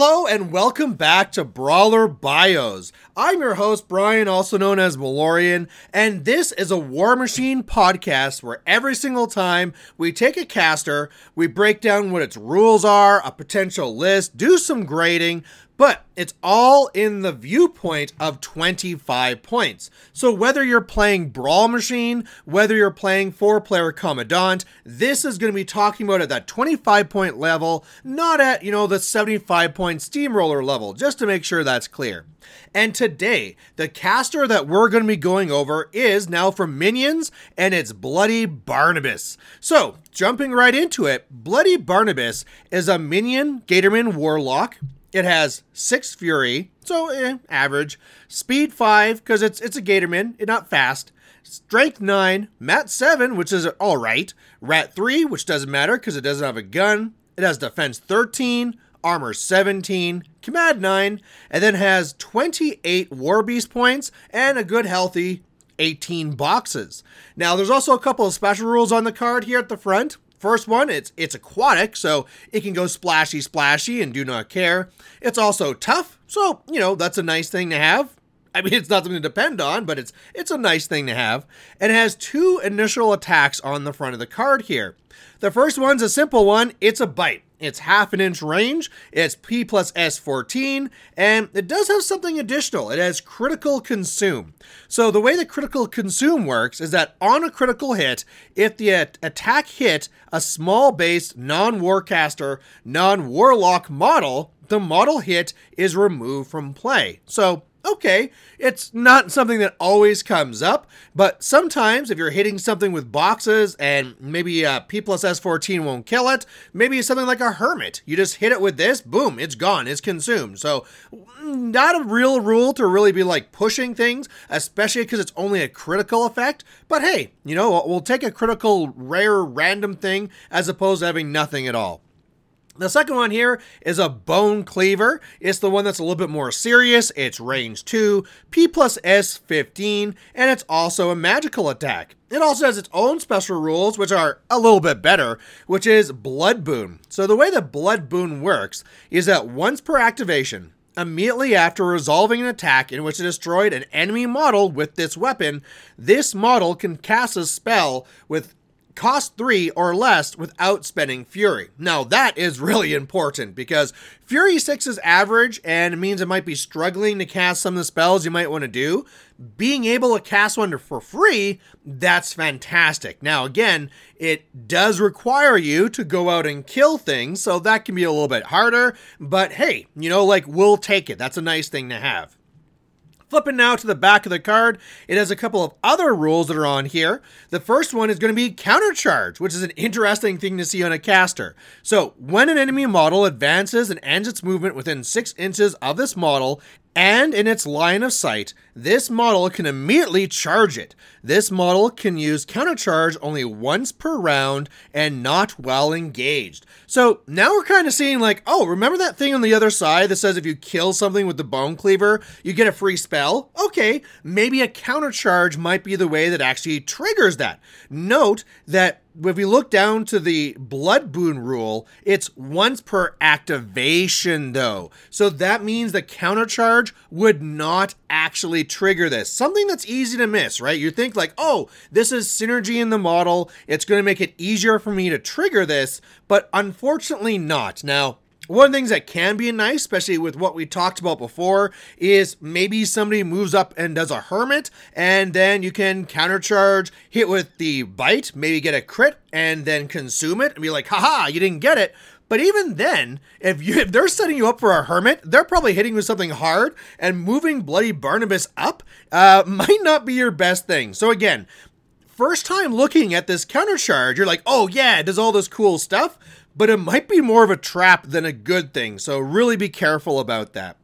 Hello and welcome back to Brawler Bios. I'm your host, Brian, also known as Malorian, and this is a War Machine podcast where every single time we take a caster, we break down what its rules are, a potential list, do some grading, but it's all in the viewpoint of 25 points. So whether you're playing Brawl Machine, whether you're playing four player Commandant, this is going to be talking about at that 25 point level, not at, you know, the 75 point Steamroller level, just to make sure that's clear. And today, the caster that we're going to be going over is now from Minions, and it's Bloody Barnabas. So, jumping right into it, Bloody Barnabas is a Minion Gatorman Warlock. It has six fury, so eh, average. Speed five because it's it's a Gatorman, it's not fast. Strength nine, Mat seven, which is all right. Rat three, which doesn't matter because it doesn't have a gun. It has defense thirteen, armor 17, command 9, and then has 28 war beast points and a good healthy 18 boxes. Now, there's also a couple of special rules on the card here at the front. First one, it's it's aquatic, so it can go splashy splashy and do not care. It's also tough, so you know that's a nice thing to have. I mean, it's not something to depend on, but it's it's a nice thing to have. It has two initial attacks on the front of the card here. The first one's a simple one. It's a bite. It's half an inch range, it's P plus S14, and it does have something additional. It has critical consume. So, the way the critical consume works is that on a critical hit, if the attack hit a small base, non warcaster, non warlock model, the model hit is removed from play. So, okay, it's not something that always comes up, but sometimes if you're hitting something with boxes and maybe uh, P plus S14 won't kill it, maybe something like a Hermit. You just hit it with this, boom, it's gone, it's consumed. So, not a real rule to really be like pushing things, especially because it's only a critical effect. But hey, you know, we'll take a critical, rare, random thing as opposed to having nothing at all. The second one here is a Bone Cleaver. It's the one that's a little bit more serious. It's range 2, P plus S 15, and it's also a magical attack. It also has its own special rules, which are a little bit better, which is Blood Boon. So, the way that Blood Boon works is that once per activation, immediately after resolving an attack in which it destroyed an enemy model with this weapon, this model can cast a spell with cost three or less without spending Fury. Now, that is really important because Fury 6 is average and means it might be struggling to cast some of the spells you might want to do. Being able to cast one for free, that's fantastic. Now, again, it does require you to go out and kill things, so that can be a little bit harder, but hey, you know, like, we'll take it. That's a nice thing to have. Flipping now to the back of the card, it has a couple of other rules that are on here. The first one is going to be countercharge, which is an interesting thing to see on a caster. So, when an enemy model advances and ends its movement within 6 inches of this model, and in its line of sight, this model can immediately charge it. This model can use countercharge only once per round and not while engaged. So now we're kind of seeing like, oh, remember that thing on the other side that says if you kill something with the bone cleaver, you get a free spell? Okay, maybe a countercharge might be the way that actually triggers that. Note that if we look down to the blood boon rule, it's once per activation though. So that means the countercharge would not actually trigger this. Something that's easy to miss, right? You think like, oh, this is synergy in the model. It's going to make it easier for me to trigger this, but unfortunately not. Now, one of the things that can be nice, especially with what we talked about before, is maybe somebody moves up and does a hermit, and then you can countercharge, hit with the bite, maybe get a crit, and then consume it, and be like, haha, you didn't get it. But even then, if you if they're setting you up for a hermit, they're probably hitting with something hard, and moving bloody Barnabas up uh, might not be your best thing. So again, first time looking at this countercharge, you're like, oh yeah, it does all this cool stuff but it might be more of a trap than a good thing, so really be careful about that.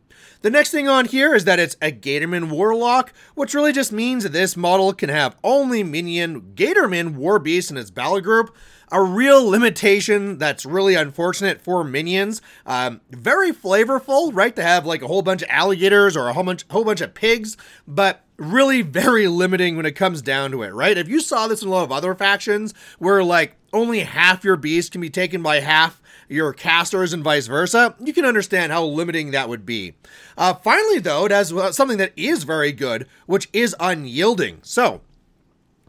The next thing on here is that it's a Gatorman Warlock, which really just means that this model can have only minion Gatorman War Beast in its battle group. a real limitation that's really unfortunate for minions. Um, very flavorful, right? To have like a whole bunch of alligators or a whole bunch, whole bunch of pigs, but really very limiting when it comes down to it, right? If you saw this in a lot of other factions where like only half your beast can be taken by half your casters and vice versa, you can understand how limiting that would be. Uh, finally, though, it has uh, something that is very good, which is unyielding. So,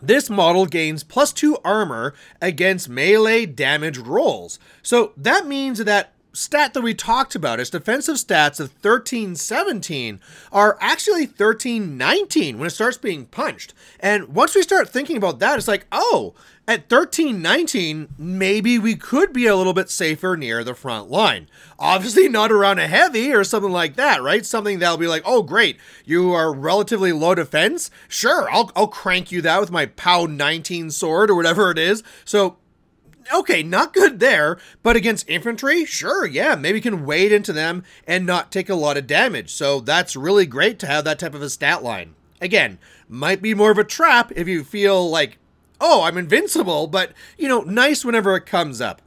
this model gains plus 2 armor against melee damage rolls. So that means that stat that we talked about, its defensive stats of 1317, are actually 1319 when it starts being punched. And once we start thinking about that, it's like, oh, at 1319, maybe we could be a little bit safer near the front line. Obviously, not around a heavy or something like that, right? Something that'll be like, oh, great, you are relatively low defense. Sure, I'll, I'll crank you that with my POW 19 sword or whatever it is. So, okay, not good there, but against infantry, sure, yeah, maybe can wade into them and not take a lot of damage. So, that's really great to have that type of a stat line. Again, might be more of a trap if you feel like oh, I'm invincible, but, you know, nice whenever it comes up.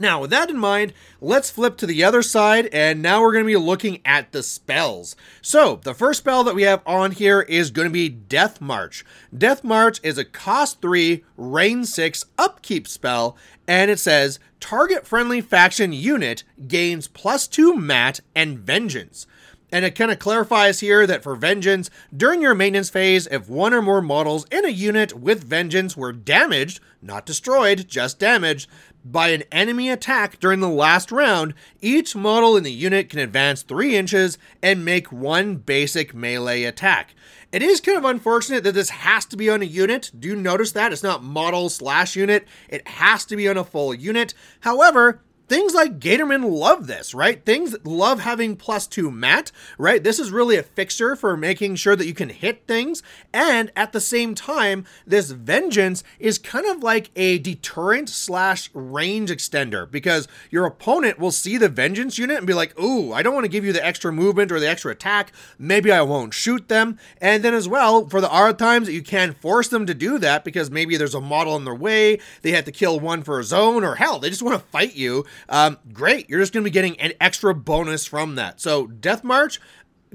Now, with that in mind, let's flip to the other side, and now we're going to be looking at the spells. So, the first spell that we have on here is going to be Death March. Death March is a cost 3, range 6 upkeep spell, and it says target friendly faction unit gains plus 2 mat and vengeance. And it kind of clarifies here that for Vengeance, during your maintenance phase, if one or more models in a unit with Vengeance were damaged, not destroyed, just damaged, by an enemy attack during the last round, each model in the unit can advance 3 inches and make one basic melee attack. It is kind of unfortunate that this has to be on a unit. Do you notice that? It's not model slash unit, it has to be on a full unit. However, things like Gatorman love this, right? Things love having plus two mat, right? This is really a fixture for making sure that you can hit things. And at the same time, this vengeance is kind of like a deterrent slash range extender because your opponent will see the vengeance unit and be like, ooh, I don't want to give you the extra movement or the extra attack. Maybe I won't shoot them. And then as well, for the odd times that you can force them to do that because maybe there's a model in their way, they have to kill one for a zone, or hell, they just want to fight you um, great. You're just going to be getting an extra bonus from that. So, Death March,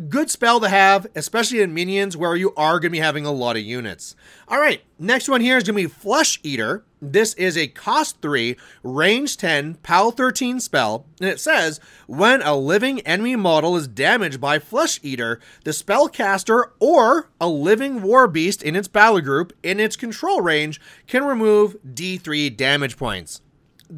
good spell to have, especially in minions where you are going to be having a lot of units. All right, next one here is going to be Flesh Eater. This is a cost 3, range 10, POW 13 spell, and it says when a living enemy model is damaged by Flesh Eater, the spellcaster or a living war beast in its battle group in its control range can remove D3 damage points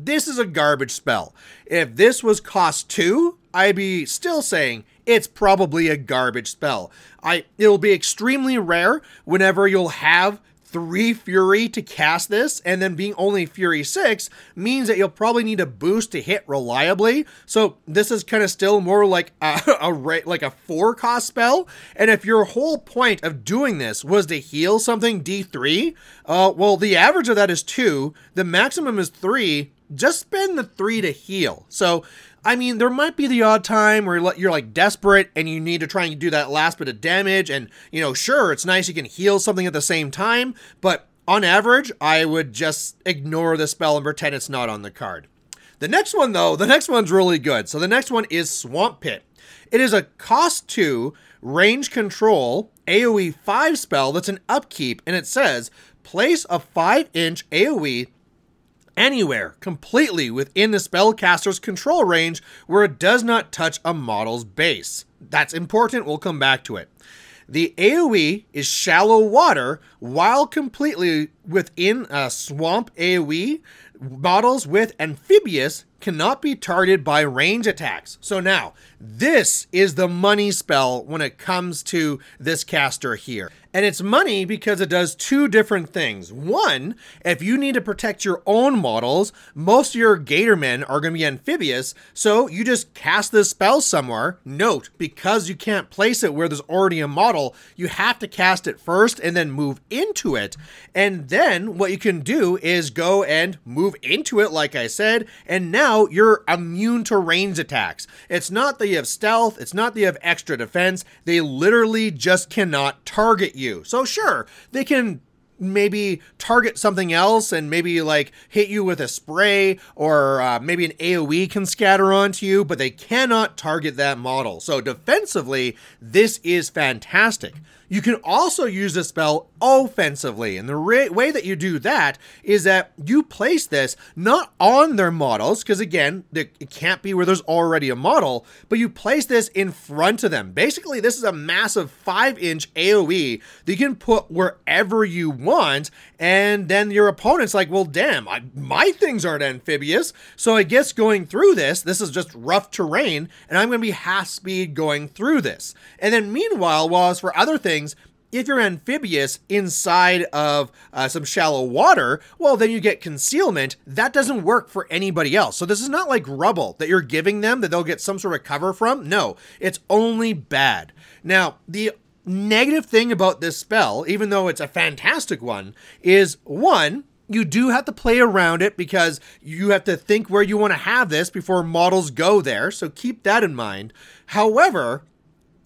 this is a garbage spell. If this was cost two, I'd be still saying it's probably a garbage spell. I it'll be extremely rare whenever you'll have three Fury to cast this, and then being only Fury 6 means that you'll probably need a boost to hit reliably. So this is kind of still more like a, a like a four cost spell. And if your whole point of doing this was to heal something D3, uh, well, the average of that is two, the maximum is three, just spend the three to heal. So, I mean, there might be the odd time where you're like desperate and you need to try and do that last bit of damage. And, you know, sure, it's nice you can heal something at the same time, but on average, I would just ignore the spell and pretend it's not on the card. The next one, though, the next one's really good. So the next one is Swamp Pit. It is a cost 2 range control AoE 5 spell that's an upkeep, and it says place a 5 inch AoE anywhere completely within the spellcaster's control range where it does not touch a model's base. That's important, we'll come back to it. The AoE is shallow water while completely within a swamp AoE. Models with amphibious cannot be targeted by range attacks. So now, this is the money spell when it comes to this caster here. And it's money because it does two different things. One, if you need to protect your own models, most of your Gatormen are going to be amphibious, so you just cast this spell somewhere. Note, because you can't place it where there's already a model, you have to cast it first and then move into it. And then what you can do is go and move into it, like I said, and now you're immune to range attacks. It's not that you have stealth, it's not that you have extra defense, they literally just cannot target you you. So sure, they can maybe target something else and maybe like hit you with a spray or uh, maybe an AoE can scatter onto you, but they cannot target that model. So defensively, this is fantastic. You can also use the spell offensively, and the ra- way that you do that is that you place this not on their models, because again, it can't be where there's already a model, but you place this in front of them. Basically, this is a massive 5 inch AoE that you can put wherever you want, and then your opponent's like, well, damn, I, my things aren't amphibious, so I guess going through this, this is just rough terrain, and I'm going to be half speed going through this. And then meanwhile, while as for other things, things. If you're amphibious inside of uh, some shallow water, well, then you get concealment. That doesn't work for anybody else. So this is not like rubble that you're giving them that they'll get some sort of cover from. No, it's only bad. Now, the negative thing about this spell, even though it's a fantastic one, is one, you do have to play around it because you have to think where you want to have this before models go there. So keep that in mind. However,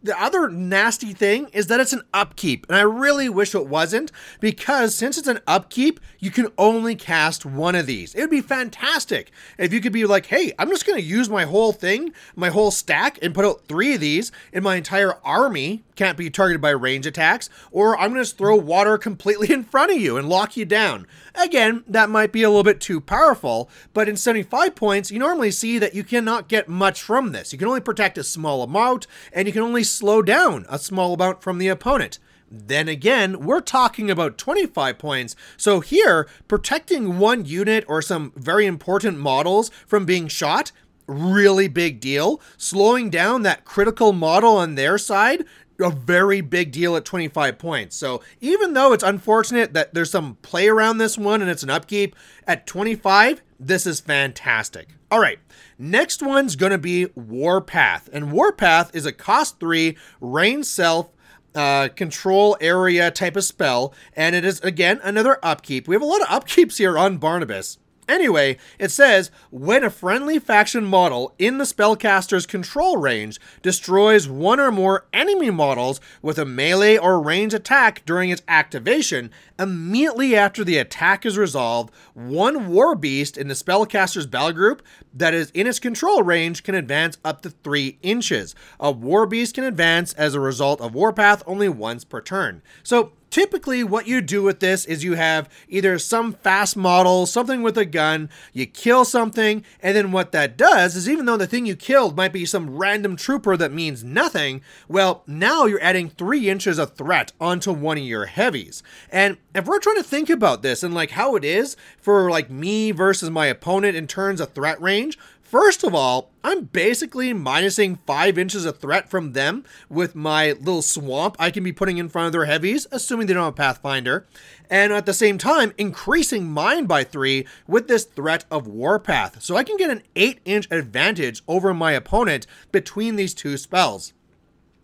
the other nasty thing is that it's an upkeep, and I really wish it wasn't because since it's an upkeep, you can only cast one of these. It would be fantastic if you could be like, hey, I'm just going to use my whole thing, my whole stack, and put out three of these, in my entire army can't be targeted by range attacks, or I'm going to throw water completely in front of you and lock you down. Again, that might be a little bit too powerful, but in 75 points, you normally see that you cannot get much from this. You can only protect a small amount, and you can only slow down a small amount from the opponent. Then again, we're talking about 25 points. So here, protecting one unit or some very important models from being shot, really big deal. Slowing down that critical model on their side, a very big deal at 25 points. So even though it's unfortunate that there's some play around this one and it's an upkeep, at 25, this is fantastic. All right, next one's going to be Warpath. And Warpath is a cost 3 rain self uh, control area type of spell. And it is, again, another upkeep. We have a lot of upkeeps here on Barnabas. Anyway, it says when a friendly faction model in the spellcaster's control range destroys one or more enemy models with a melee or range attack during its activation, immediately after the attack is resolved, one war beast in the spellcaster's battle group that is in its control range can advance up to 3 inches. A war beast can advance as a result of warpath only once per turn. So typically what you do with this is you have either some fast model, something with a gun, you kill something, and then what that does is even though the thing you killed might be some random trooper that means nothing, well, now you're adding three inches of threat onto one of your heavies. And if we're trying to think about this and like how it is for like me versus my opponent in terms of threat range, First of all, I'm basically minusing five inches of threat from them with my little swamp I can be putting in front of their heavies, assuming they don't have Pathfinder, and at the same time, increasing mine by three with this threat of Warpath. So I can get an eight inch advantage over my opponent between these two spells.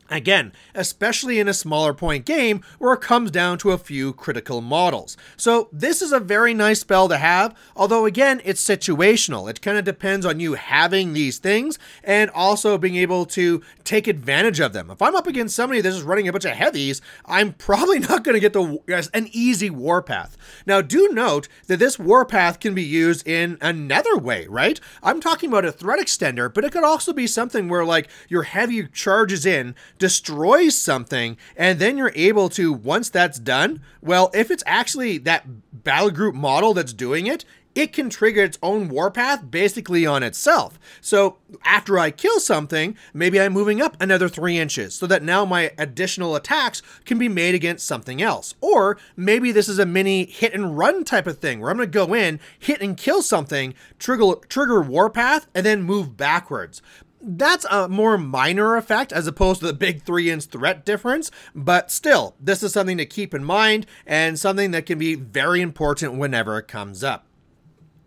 Again, especially in a smaller point game where it comes down to a few critical models. So, this is a very nice spell to have, although, again, it's situational. It kind of depends on you having these things and also being able to take advantage of them. If I'm up against somebody that's just running a bunch of heavies, I'm probably not going to get the, an easy warpath. Now, do note that this warpath can be used in another way, right? I'm talking about a threat extender, but it could also be something where, like, your heavy charges in destroys something, and then you're able to, once that's done, well, if it's actually that battle group model that's doing it, it can trigger its own warpath basically on itself. So after I kill something, maybe I'm moving up another three inches so that now my additional attacks can be made against something else. Or maybe this is a mini hit and run type of thing where I'm to go in, hit and kill something, trigger trigger warpath, and then move backwards that's a more minor effect as opposed to the big three inch threat difference, but still, this is something to keep in mind and something that can be very important whenever it comes up.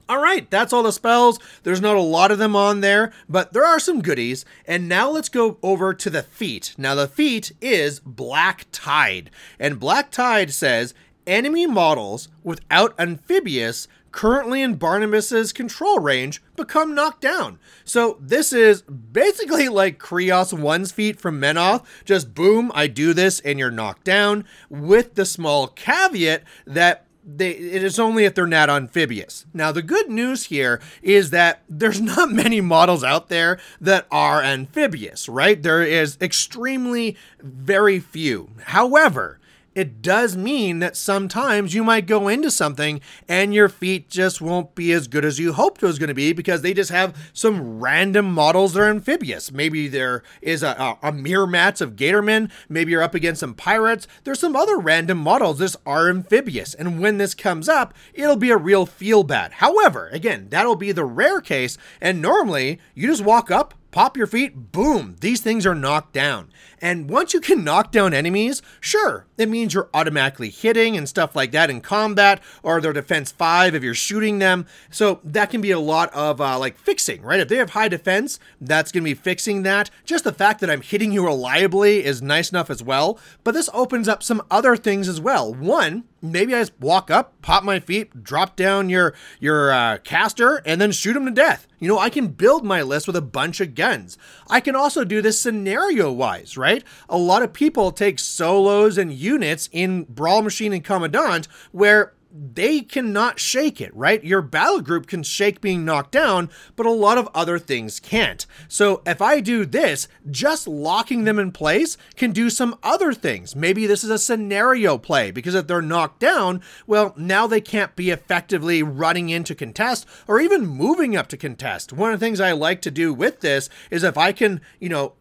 All right, that's all the spells. There's not a lot of them on there, but there are some goodies. And now let's go over to the feat. Now, the feat is Black Tide. And Black Tide says enemy models without amphibious currently in Barnabas's control range become knocked down. So this is basically like Kreoss 1's feat from Menoth. Just boom, I do this and you're knocked down, with the small caveat that they, it is only if they're not amphibious. Now, the good news here is that there's not many models out there that are amphibious, right? There is extremely very few. However, it does mean that sometimes you might go into something and your feat just won't be as good as you hoped it was going to be because they just have some random models that are amphibious. Maybe there is a, a, a mirror mats of Gatormen. Maybe you're up against some pirates. There's some other random models that are amphibious. And when this comes up, it'll be a real feel bad. However, again, that'll be the rare case. And normally you just walk up, pop your feat, boom, these things are knocked down. And once you can knock down enemies, sure, it means you're automatically hitting and stuff like that in combat, or their defense 5 if you're shooting them. So that can be a lot of uh, like fixing, right? If they have high defense, that's going to be fixing that. Just the fact that I'm hitting you reliably is nice enough as well. But this opens up some other things as well. One, maybe I just walk up, pop my feat, drop down your your uh, caster, and then shoot him to death. You know, I can build my list with a bunch of guns. I can also do this scenario wise, right? A lot of people take solos and units in Brawl Machine and Commandant where they cannot shake it, right? Your battle group can shake being knocked down, but a lot of other things can't. So if I do this, just locking them in place can do some other things. Maybe this is a scenario play because if they're knocked down, well, now they can't be effectively running into contest or even moving up to contest. One of the things I like to do with this is if I can, you know,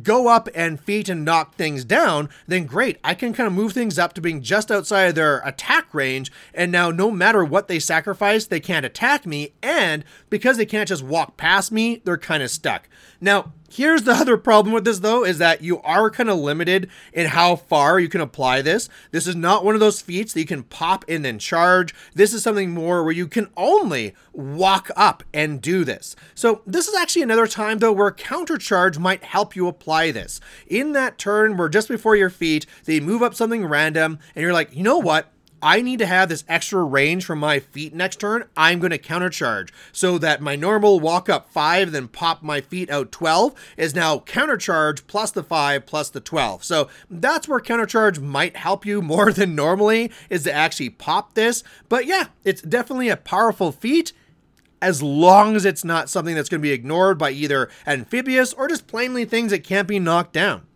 go up and feat and knock things down, then great. I can kind of move things up to being just outside of their attack range. And now, no matter what they sacrifice, they can't attack me. And because they can't just walk past me, they're kind of stuck. Now, Here's the other problem with this though is that you are kind of limited in how far you can apply this. This is not one of those feats that you can pop and then charge. This is something more where you can only walk up and do this. So this is actually another time though where counter charge might help you apply this. In that turn where just before your feat, they move up something random and you're like, you know what? I need to have this extra range from my feat next turn, I'm going to countercharge so that my normal walk up 5, then pop my feat out 12 is now countercharge plus the 5 plus the 12. So that's where countercharge might help you more than normally is to actually pop this. But yeah, it's definitely a powerful feat as long as it's not something that's going to be ignored by either amphibious or just plainly things that can't be knocked down.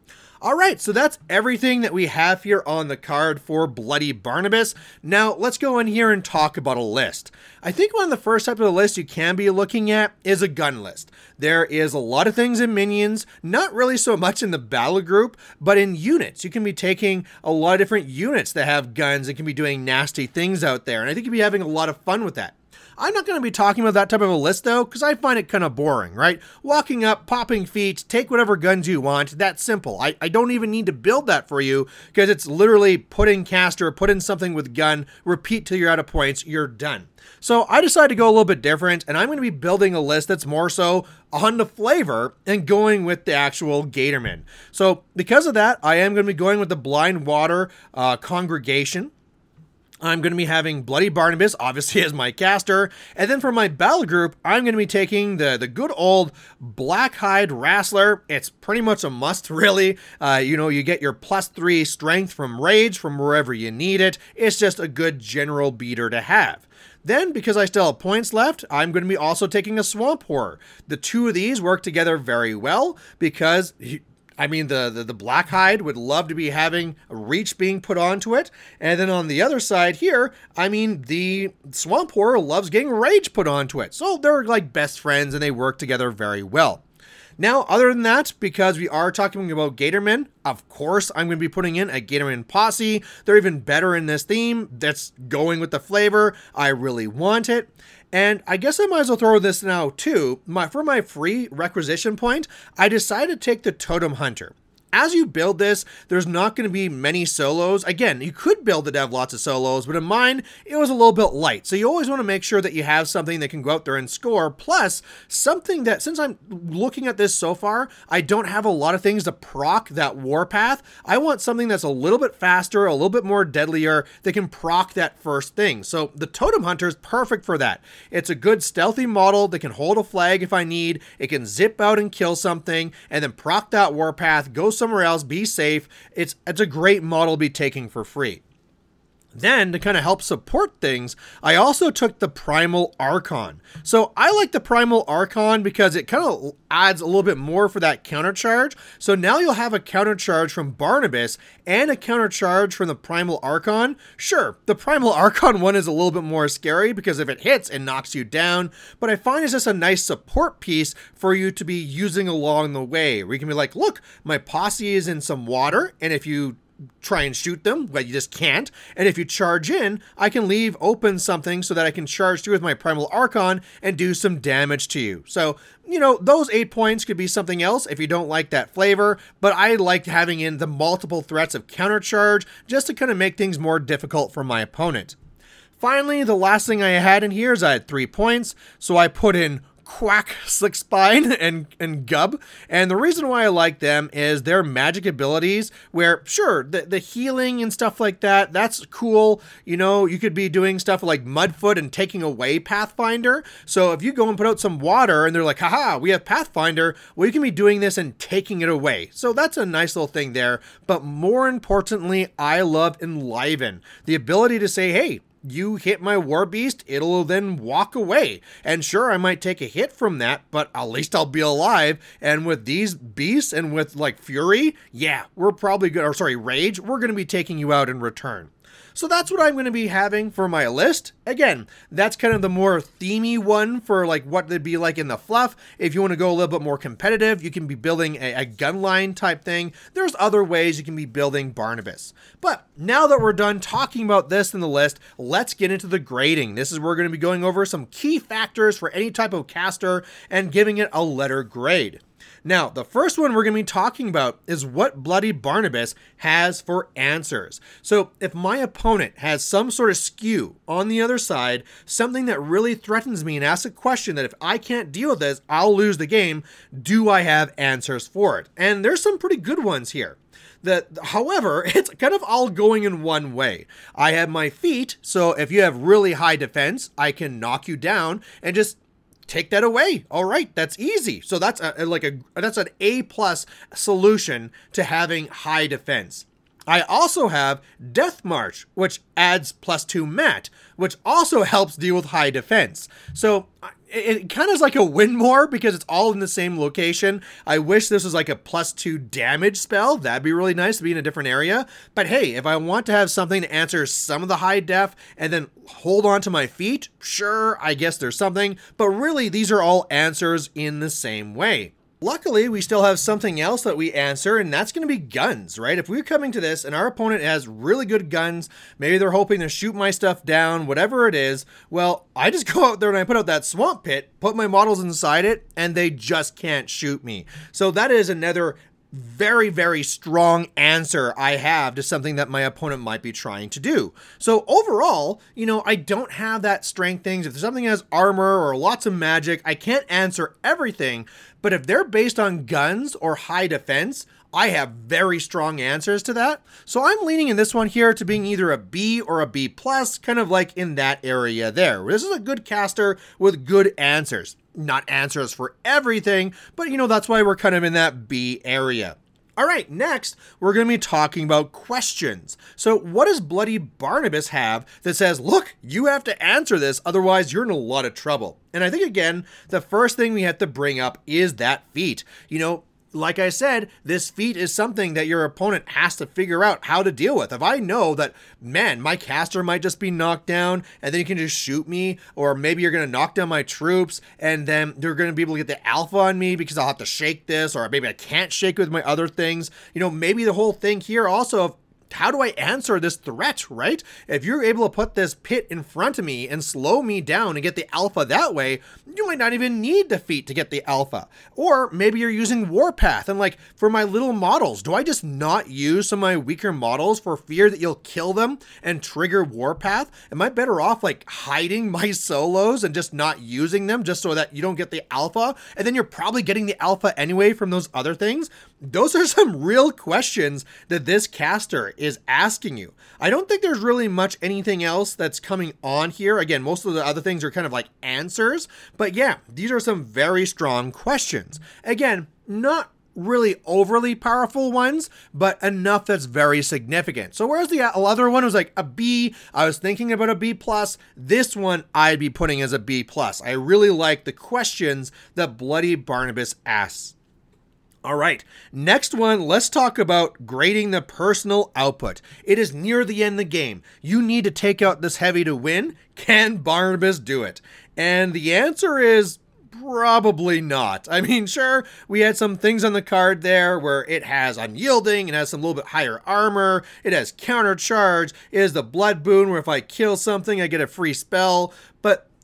All right, so that's everything that we have here on the card for Bloody Barnabas. Now, let's go in here and talk about a list. I think one of the first type of the list you can be looking at is a gun list. There is a lot of things in minions, not really so much in the battle group, but in units. You can be taking a lot of different units that have guns and can be doing nasty things out there, and I think you'll be having a lot of fun with that. I'm not going to be talking about that type of a list though, because I find it kind of boring, right? Walking up, popping feat, take whatever guns you want. That's simple. I, I don't even need to build that for you because it's literally put in caster, put in something with gun, repeat till you're out of points, you're done. So I decided to go a little bit different, and I'm going to be building a list that's more so on the flavor and going with the actual Gatorman. So because of that, I am going to be going with the Blind Water uh, Congregation. I'm going to be having Bloody Barnabas, obviously, as my caster. And then for my battle group, I'm going to be taking the, the good old Blackhide Wrestler. It's pretty much a must, really. Uh, you know, you get your plus three strength from Rage from wherever you need it. It's just a good general beater to have. Then, because I still have points left, I'm going to be also taking a Swamp Horror. The two of these work together very well because I mean, the, the, the black hide would love to be having reach being put onto it. And then on the other side here, I mean, the swamp horror loves getting rage put onto it. So they're like best friends and they work together very well. Now, other than that, because we are talking about Gatormen, of course, I'm going to be putting in a Gatorman posse. They're even better in this theme. That's going with the flavor. I really want it. And I guess I might as well throw this now too. My, for my free requisition point, I decided to take the Totem Hunter. As you build this, there's not going to be many solos. Again, you could build it to have lots of solos, but in mine, it was a little bit light. So you always want to make sure that you have something that can go out there and score. Plus, something that, since I'm looking at this so far, I don't have a lot of things to proc that warpath. I want something that's a little bit faster, a little bit more deadlier, that can proc that first thing. So the Totem Hunter is perfect for that. It's a good stealthy model that can hold a flag if I need. It can zip out and kill something, and then proc that warpath, go somewhere else, be safe. It's it's a great model to be taking for free. Then, to kind of help support things, I also took the Primal Archon. So, I like the Primal Archon because it kind of adds a little bit more for that counter charge. So, now you'll have a counter charge from Barnabas and a counter charge from the Primal Archon. Sure, the Primal Archon one is a little bit more scary because if it hits, it knocks you down. But I find it's just a nice support piece for you to be using along the way where you can be like, look, my posse is in some water, and if you try and shoot them, but you just can't. And if you charge in, I can leave open something so that I can charge through with my Primal Archon and do some damage to you. So, you know, those eight points could be something else if you don't like that flavor, but I like having in the multiple threats of counter charge just to kind of make things more difficult for my opponent. Finally, the last thing I had in here is I had three points, so I put in Quack, Slick Spine, and and Gub. And the reason why I like them is their magic abilities. Where sure, the the healing and stuff like that, that's cool. You know, you could be doing stuff like Mudfoot and taking away Pathfinder. So if you go and put out some water, and they're like, haha, we have Pathfinder. Well, you can be doing this and taking it away. So that's a nice little thing there. But more importantly, I love Enliven, the ability to say, hey you hit my war beast, it'll then walk away. And sure, I might take a hit from that, but at least I'll be alive. And with these beasts and with like fury, yeah, we're probably good. Or sorry, rage, we're going to be taking you out in return. So that's what I'm going to be having for my list. Again, that's kind of the more themey one for like what they'd be like in the fluff. If you want to go a little bit more competitive, you can be building a, a gun line type thing. There's other ways you can be building Barnabas. But now that we're done talking about this in the list, let's get into the grading. This is where we're going to be going over some key factors for any type of caster and giving it a letter grade. Now, the first one we're going to be talking about is what Bloody Barnabas has for answers. So, if my opponent has some sort of skew on the other side, something that really threatens me and asks a question that if I can't deal with this, I'll lose the game, do I have answers for it? And there's some pretty good ones here that however it's kind of all going in one way i have my feat so if you have really high defense i can knock you down and just take that away. All right, that's easy. So that's a, like a that's an A plus solution to having high defense. I also have Death March, which adds plus two mat, which also helps deal with high defense. So it, it kind of is like a win more because it's all in the same location. I wish this was like a plus two damage spell. That'd be really nice to be in a different area. But hey, if I want to have something to answer some of the high def and then hold on to my feat, sure, I guess there's something. But really, these are all answers in the same way. Luckily, we still have something else that we answer, and that's going to be guns, right? If we're coming to this and our opponent has really good guns, maybe they're hoping to shoot my stuff down, whatever it is, well, I just go out there and I put out that swamp pit, put my models inside it, and they just can't shoot me. So that is another very, very strong answer I have to something that my opponent might be trying to do. So overall, you know, I don't have that strength things. If something has armor or lots of magic, I can't answer everything. But if they're based on guns or high defense, I have very strong answers to that. So I'm leaning in this one here to being either a B or a B plus, kind of like in that area there. This is a good caster with good answers. Not answers for everything, but you know, that's why we're kind of in that B area. All right, next, we're going to be talking about questions. So, what does Bloody Barnabas have that says, look, you have to answer this, otherwise, you're in a lot of trouble? And I think, again, the first thing we have to bring up is that feat. You know, like I said, this feat is something that your opponent has to figure out how to deal with. If I know that, man, my caster might just be knocked down and then you can just shoot me, or maybe you're going to knock down my troops and then they're going to be able to get the alpha on me because I'll have to shake this, or maybe I can't shake with my other things. You know, maybe the whole thing here also how do I answer this threat, right? If you're able to put this pit in front of me and slow me down and get the alpha that way, you might not even need defeat to get the alpha. Or maybe you're using Warpath and like for my little models, do I just not use some of my weaker models for fear that you'll kill them and trigger Warpath? Am I better off like hiding my solos and just not using them just so that you don't get the alpha? And then you're probably getting the alpha anyway from those other things? Those are some real questions that this caster is asking you. I don't think there's really much anything else that's coming on here. Again, most of the other things are kind of like answers, but yeah, these are some very strong questions. Again, not really overly powerful ones, but enough that's very significant. So whereas the other one was like a B, I was thinking about a B plus. This one I'd be putting as a B plus. I really like the questions that Bloody Barnabas asks. All right, next one, let's talk about grading the personal output. It is near the end of the game. You need to take out this heavy to win. Can Barnabas do it? And the answer is Probably not. I mean, sure, we had some things on the card there where it has unyielding, it has some little bit higher armor, it has counter charge, it has the blood boon where if I kill something, I get a free spell.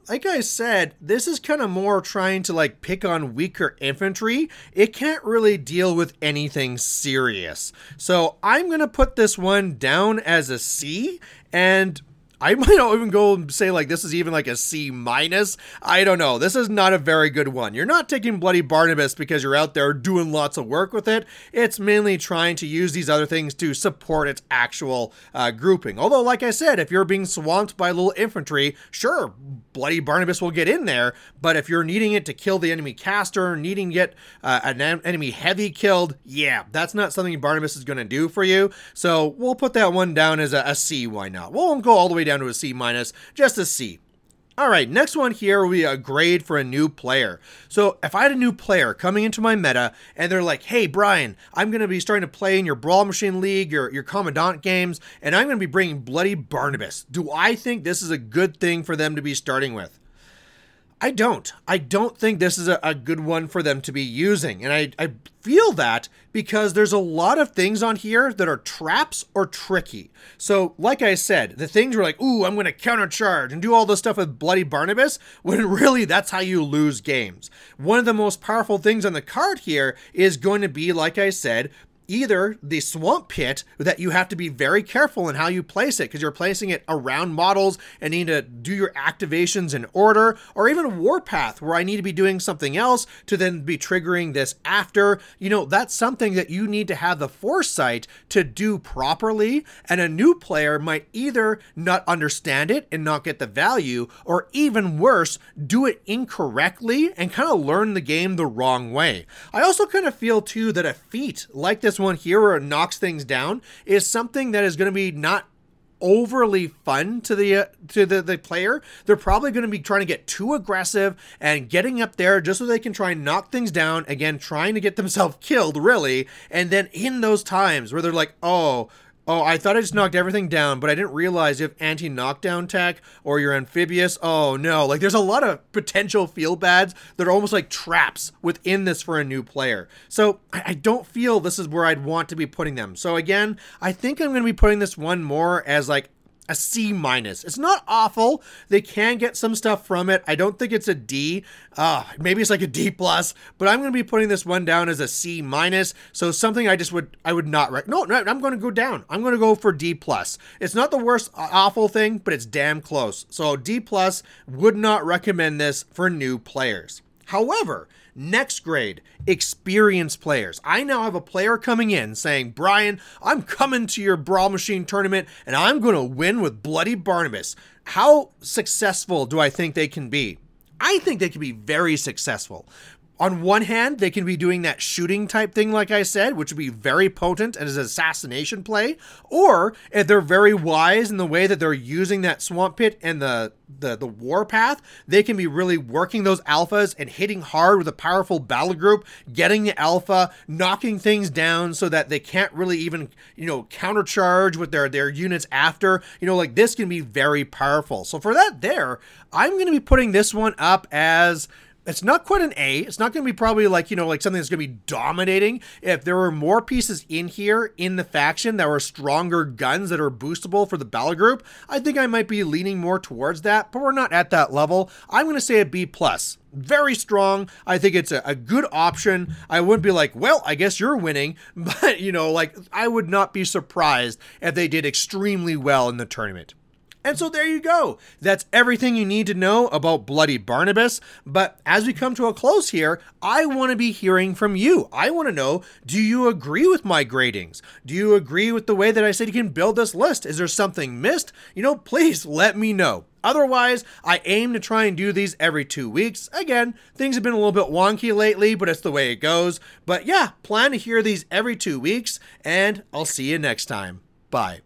Like I said, this is kind of more trying to like pick on weaker infantry. It can't really deal with anything serious. So I'm going to put this one down as a C. And I might not even go and say like this is even like a C minus. I don't know. This is not a very good one. You're not taking Bloody Barnabas because you're out there doing lots of work with it. It's mainly trying to use these other things to support its actual uh, grouping. Although, like I said, if you're being swamped by little infantry, sure, Bloody Barnabas will get in there. But if you're needing it to kill the enemy caster, needing to get uh, an enemy heavy killed, yeah, that's not something Barnabas is going to do for you. So we'll put that one down as a, a C. Why not? We won't go all the way down down to a C minus, just a C. All right, next one here will be a grade for a new player. So if I had a new player coming into my meta and they're like, hey, Brian, I'm going to be starting to play in your Brawl Machine League, your, your Commandant games, and I'm going to be bringing Bloody Barnabas. Do I think this is a good thing for them to be starting with? I don't. I don't think this is a, a, good one for them to be using. And I, I feel that because there's a lot of things on here that are traps or tricky. So, like I said, the things were like, ooh, I'm going to countercharge and do all this stuff with Bloody Barnabas, when really that's how you lose games. One of the most powerful things on the card here is going to be, like I said, either the swamp pit that you have to be very careful in how you place it because you're placing it around models and need to do your activations in order, or even warpath where I need to be doing something else to then be triggering this after. You know, that's something that you need to have the foresight to do properly, and a new player might either not understand it and not get the value, or even worse, do it incorrectly and kind of learn the game the wrong way. I also kind of feel too that a feat like this one here where it knocks things down is something that is going to be not overly fun to the uh, to the, the player. They're probably going to be trying to get too aggressive and getting up there just so they can try and knock things down. Again, trying to get themselves killed, really. And then in those times where they're like, oh, Oh, I thought I just knocked everything down, but I didn't realize if anti knockdown tech or you're amphibious. Oh no, like there's a lot of potential feel bads that are almost like traps within this for a new player. So I, I don't feel this is where I'd want to be putting them. So again, I think I'm going to be putting this one more as like a C minus. It's not awful. They can get some stuff from it. I don't think it's a D. Uh, maybe it's like a D plus, but I'm going to be putting this one down as a C minus. So something I just would I would not rec- no, no I'm going to go down. I'm going to go for D plus. It's not the worst awful thing, but it's damn close. So D plus would not recommend this for new players. However, Next grade, experienced players. I now have a player coming in saying, Brian, I'm coming to your Brawl Machine tournament and I'm going to win with Bloody Barnabas. How successful do I think they can be? I think they can be very successful on one hand, they can be doing that shooting type thing, like I said, which would be very potent and as an assassination play. Or if they're very wise in the way that they're using that swamp pit and the the, the warpath, they can be really working those alphas and hitting hard with a powerful battle group, getting the alpha, knocking things down so that they can't really even, you know, countercharge with their, their units after. You know, like this can be very powerful. So for that there, I'm gonna be putting this one up as it's not quite an A. It's not going to be probably like, you know, like something that's going to be dominating. If there were more pieces in here in the faction that were stronger guns that are boostable for the battle group, I think I might be leaning more towards that, but we're not at that level. I'm going to say a B plus. Very strong. I think it's a, a good option. I wouldn't be like, well, I guess you're winning, but you know, like I would not be surprised if they did extremely well in the tournament. And so there you go. That's everything you need to know about Bloody Barnabas. But as we come to a close here, I want to be hearing from you. I want to know do you agree with my gradings? Do you agree with the way that I said you can build this list? Is there something missed? You know, please let me know. Otherwise, I aim to try and do these every two weeks. Again, things have been a little bit wonky lately, but it's the way it goes. But yeah, plan to hear these every two weeks, and I'll see you next time. Bye.